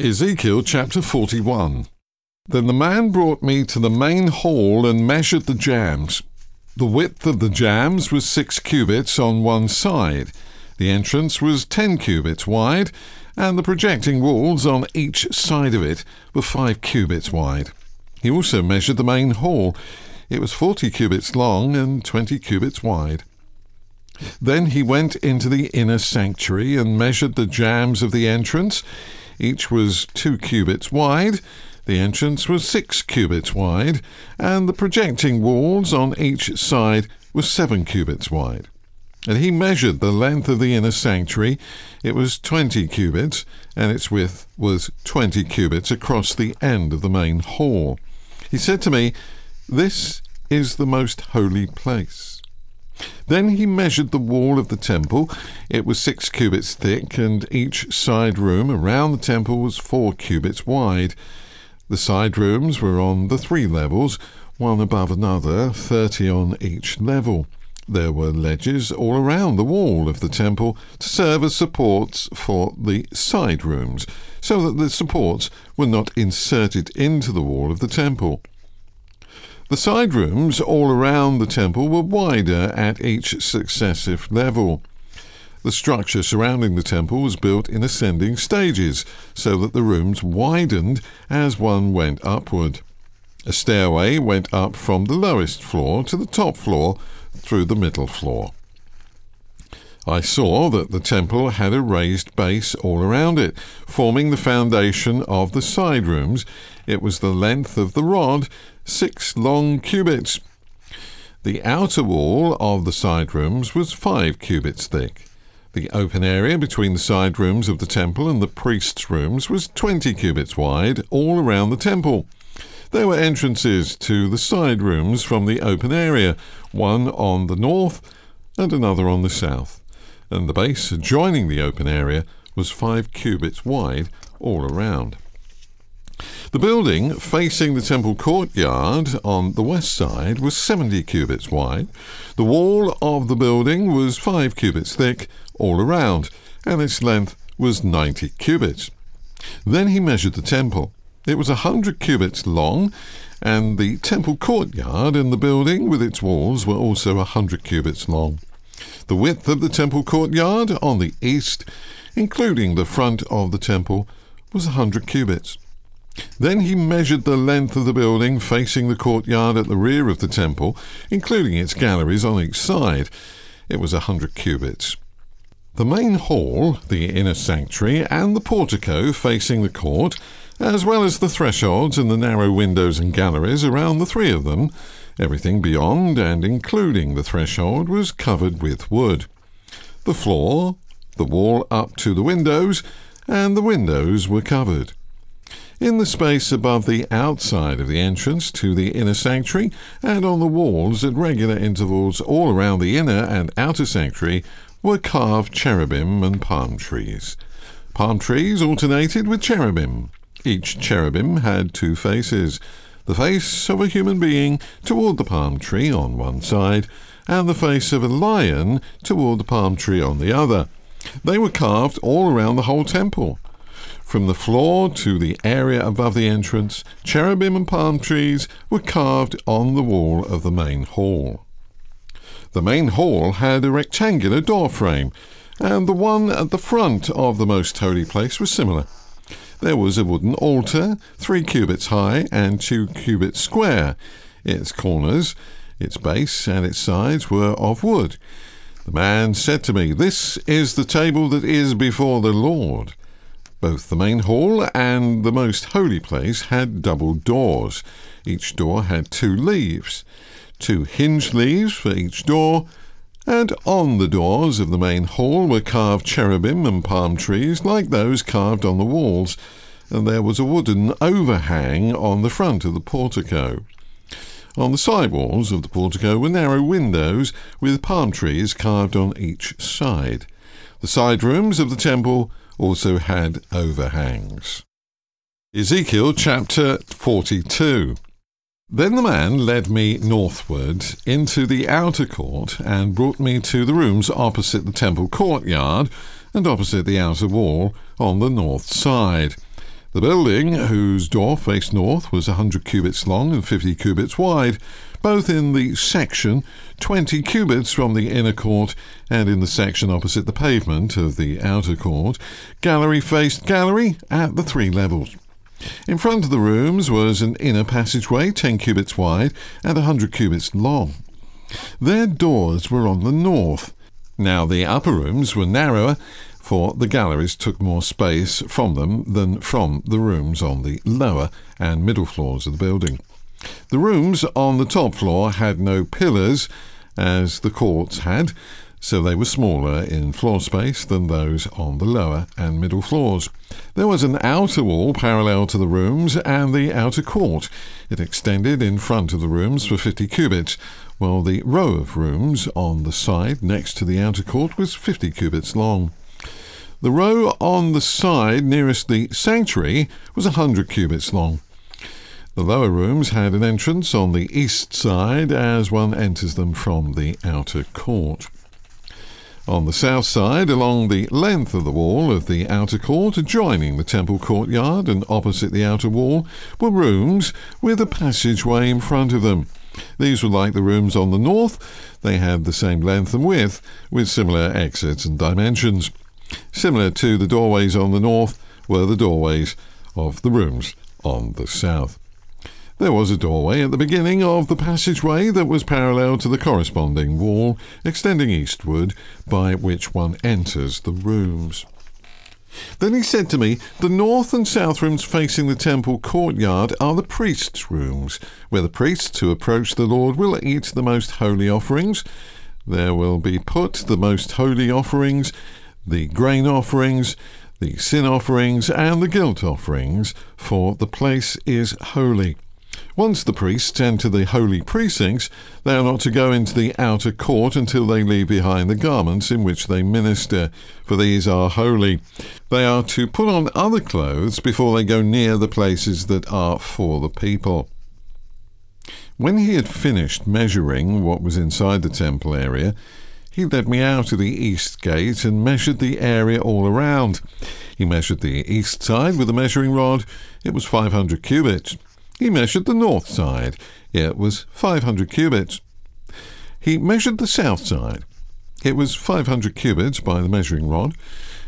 Ezekiel chapter 41. Then the man brought me to the main hall and measured the jambs. The width of the jambs was six cubits on one side. The entrance was ten cubits wide, and the projecting walls on each side of it were five cubits wide. He also measured the main hall. It was forty cubits long and twenty cubits wide. Then he went into the inner sanctuary and measured the jambs of the entrance. Each was two cubits wide. The entrance was six cubits wide, and the projecting walls on each side were seven cubits wide. And he measured the length of the inner sanctuary. It was twenty cubits, and its width was twenty cubits across the end of the main hall. He said to me, This is the most holy place. Then he measured the wall of the temple. It was six cubits thick, and each side room around the temple was four cubits wide. The side rooms were on the three levels, one above another, thirty on each level. There were ledges all around the wall of the temple to serve as supports for the side rooms, so that the supports were not inserted into the wall of the temple. The side rooms all around the temple were wider at each successive level. The structure surrounding the temple was built in ascending stages, so that the rooms widened as one went upward. A stairway went up from the lowest floor to the top floor through the middle floor. I saw that the temple had a raised base all around it, forming the foundation of the side rooms. It was the length of the rod, six long cubits. The outer wall of the side rooms was five cubits thick. The open area between the side rooms of the temple and the priests' rooms was twenty cubits wide all around the temple. There were entrances to the side rooms from the open area, one on the north and another on the south and the base adjoining the open area was five cubits wide all around. The building facing the temple courtyard on the west side was 70 cubits wide. The wall of the building was 5 cubits thick all around, and its length was 90 cubits. Then he measured the temple. It was a 100 cubits long, and the temple courtyard and the building with its walls were also a 100 cubits long. The width of the temple courtyard on the east, including the front of the temple, was a hundred cubits. Then he measured the length of the building facing the courtyard at the rear of the temple, including its galleries on each side. It was a hundred cubits. The main hall, the inner sanctuary, and the portico facing the court, as well as the thresholds and the narrow windows and galleries around the three of them, Everything beyond and including the threshold was covered with wood. The floor, the wall up to the windows, and the windows were covered. In the space above the outside of the entrance to the inner sanctuary, and on the walls at regular intervals all around the inner and outer sanctuary, were carved cherubim and palm trees. Palm trees alternated with cherubim. Each cherubim had two faces the face of a human being toward the palm tree on one side, and the face of a lion toward the palm tree on the other. They were carved all around the whole temple. From the floor to the area above the entrance, cherubim and palm trees were carved on the wall of the main hall. The main hall had a rectangular door frame, and the one at the front of the most holy place was similar. There was a wooden altar, three cubits high and two cubits square. Its corners, its base, and its sides were of wood. The man said to me, This is the table that is before the Lord. Both the main hall and the most holy place had double doors. Each door had two leaves, two hinge leaves for each door, and on the doors of the main hall were carved cherubim and palm trees like those carved on the walls, and there was a wooden overhang on the front of the portico. On the side walls of the portico were narrow windows with palm trees carved on each side. The side rooms of the temple also had overhangs. Ezekiel chapter 42. Then the man led me northward into the outer court and brought me to the rooms opposite the temple courtyard and opposite the outer wall on the north side. The building, whose door faced north, was hundred cubits long and fifty cubits wide, both in the section twenty cubits from the inner court and in the section opposite the pavement of the outer court. Gallery faced gallery at the three levels. In front of the rooms was an inner passageway, ten cubits wide and hundred cubits long. Their doors were on the north. Now the upper rooms were narrower for the galleries took more space from them than from the rooms on the lower and middle floors of the building. The rooms on the top floor had no pillars, as the courts had, so they were smaller in floor space than those on the lower and middle floors. There was an outer wall parallel to the rooms and the outer court. It extended in front of the rooms for 50 cubits, while the row of rooms on the side next to the outer court was 50 cubits long. The row on the side nearest the sanctuary was a hundred cubits long. The lower rooms had an entrance on the east side as one enters them from the outer court. On the south side, along the length of the wall of the outer court, adjoining the temple courtyard and opposite the outer wall, were rooms with a passageway in front of them. These were like the rooms on the north. They had the same length and width, with similar exits and dimensions. Similar to the doorways on the north were the doorways of the rooms on the south. There was a doorway at the beginning of the passageway that was parallel to the corresponding wall extending eastward by which one enters the rooms. Then he said to me, The north and south rooms facing the temple courtyard are the priests' rooms, where the priests who approach the Lord will eat the most holy offerings. There will be put the most holy offerings the grain offerings, the sin offerings, and the guilt offerings, for the place is holy. Once the priests enter the holy precincts, they are not to go into the outer court until they leave behind the garments in which they minister, for these are holy. They are to put on other clothes before they go near the places that are for the people. When he had finished measuring what was inside the temple area, he led me out of the east gate and measured the area all around. He measured the east side with a measuring rod. It was 500 cubits. He measured the north side. It was 500 cubits. He measured the south side. It was 500 cubits by the measuring rod.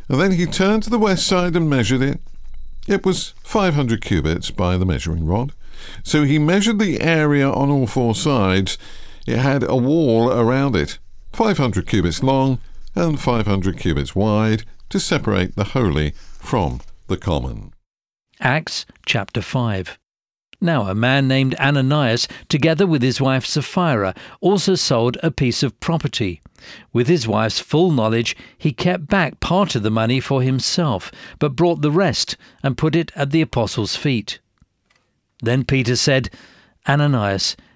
And then he turned to the west side and measured it. It was 500 cubits by the measuring rod. So he measured the area on all four sides. It had a wall around it. 500 cubits long and 500 cubits wide to separate the holy from the common. Acts chapter 5. Now, a man named Ananias, together with his wife Sapphira, also sold a piece of property. With his wife's full knowledge, he kept back part of the money for himself, but brought the rest and put it at the apostles' feet. Then Peter said, Ananias,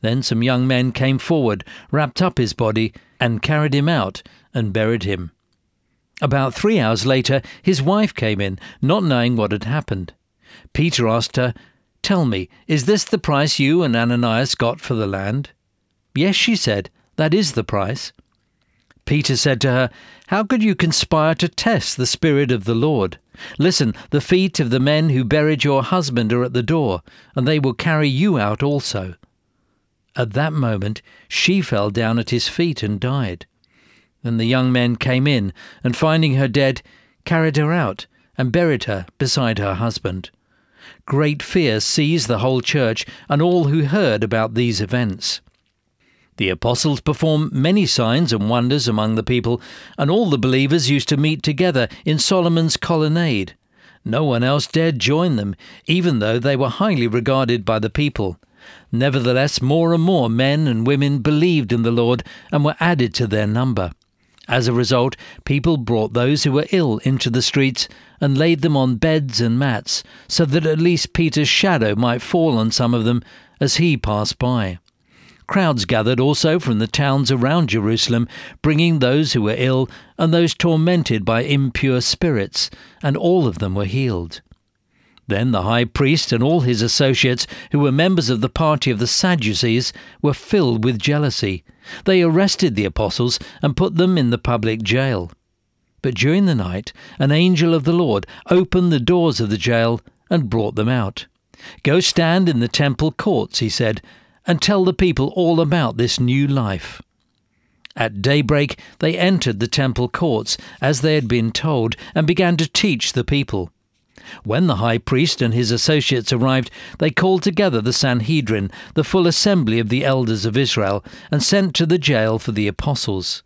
Then some young men came forward, wrapped up his body, and carried him out and buried him. About three hours later, his wife came in, not knowing what had happened. Peter asked her, Tell me, is this the price you and Ananias got for the land? Yes, she said, that is the price. Peter said to her, How could you conspire to test the Spirit of the Lord? Listen, the feet of the men who buried your husband are at the door, and they will carry you out also. At that moment she fell down at his feet and died. Then the young men came in, and finding her dead, carried her out and buried her beside her husband. Great fear seized the whole church and all who heard about these events. The apostles performed many signs and wonders among the people, and all the believers used to meet together in Solomon's colonnade. No one else dared join them, even though they were highly regarded by the people. Nevertheless, more and more men and women believed in the Lord and were added to their number. As a result, people brought those who were ill into the streets and laid them on beds and mats, so that at least Peter's shadow might fall on some of them as he passed by. Crowds gathered also from the towns around Jerusalem, bringing those who were ill and those tormented by impure spirits, and all of them were healed. Then the high priest and all his associates, who were members of the party of the Sadducees, were filled with jealousy. They arrested the apostles and put them in the public jail. But during the night, an angel of the Lord opened the doors of the jail and brought them out. Go stand in the temple courts, he said, and tell the people all about this new life. At daybreak they entered the temple courts, as they had been told, and began to teach the people. When the high priest and his associates arrived, they called together the Sanhedrin, the full assembly of the elders of Israel, and sent to the jail for the apostles.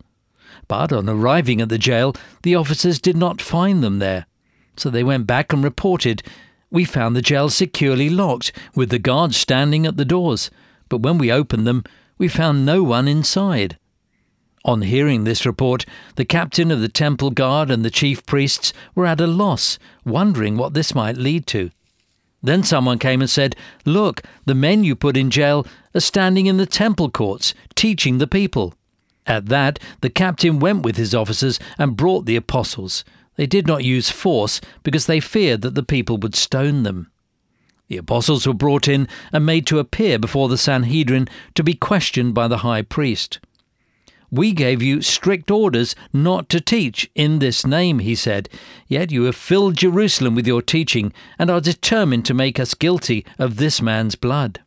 But on arriving at the jail, the officers did not find them there. So they went back and reported, We found the jail securely locked, with the guards standing at the doors but when we opened them, we found no one inside. On hearing this report, the captain of the temple guard and the chief priests were at a loss, wondering what this might lead to. Then someone came and said, Look, the men you put in jail are standing in the temple courts, teaching the people. At that, the captain went with his officers and brought the apostles. They did not use force because they feared that the people would stone them. The apostles were brought in and made to appear before the Sanhedrin to be questioned by the high priest. We gave you strict orders not to teach in this name, he said, yet you have filled Jerusalem with your teaching and are determined to make us guilty of this man's blood.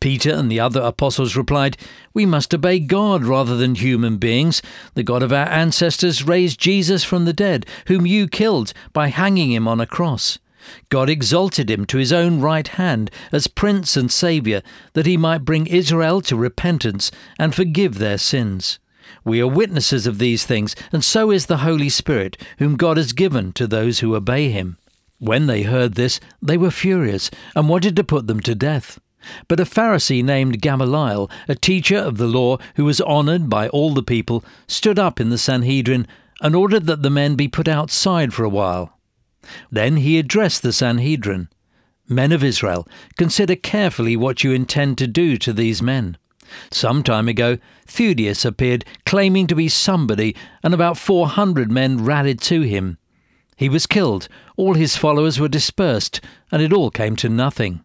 Peter and the other apostles replied, We must obey God rather than human beings. The God of our ancestors raised Jesus from the dead, whom you killed by hanging him on a cross. God exalted him to his own right hand as Prince and Saviour, that he might bring Israel to repentance and forgive their sins. We are witnesses of these things, and so is the Holy Spirit, whom God has given to those who obey him. When they heard this, they were furious and wanted to put them to death. But a Pharisee named Gamaliel, a teacher of the law who was honoured by all the people, stood up in the Sanhedrin and ordered that the men be put outside for a while. Then he addressed the Sanhedrin Men of Israel, consider carefully what you intend to do to these men. Some time ago, Theudas appeared claiming to be somebody, and about 400 men rallied to him. He was killed, all his followers were dispersed, and it all came to nothing.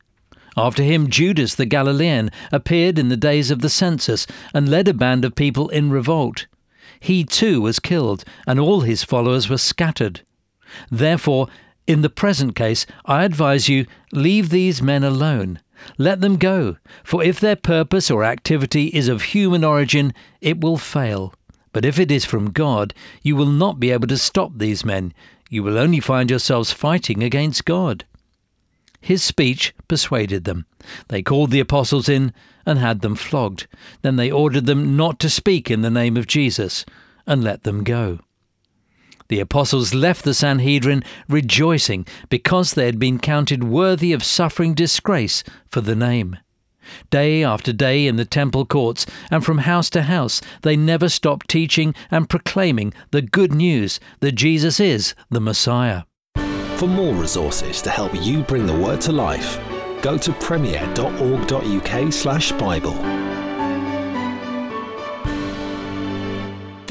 After him, Judas the Galilean appeared in the days of the census and led a band of people in revolt. He too was killed, and all his followers were scattered. Therefore, in the present case, I advise you leave these men alone. Let them go, for if their purpose or activity is of human origin, it will fail. But if it is from God, you will not be able to stop these men. You will only find yourselves fighting against God. His speech persuaded them. They called the apostles in and had them flogged. Then they ordered them not to speak in the name of Jesus and let them go. The apostles left the Sanhedrin rejoicing because they had been counted worthy of suffering disgrace for the name. Day after day in the temple courts and from house to house, they never stopped teaching and proclaiming the good news that Jesus is the Messiah. For more resources to help you bring the word to life, go to premier.org.uk/bible.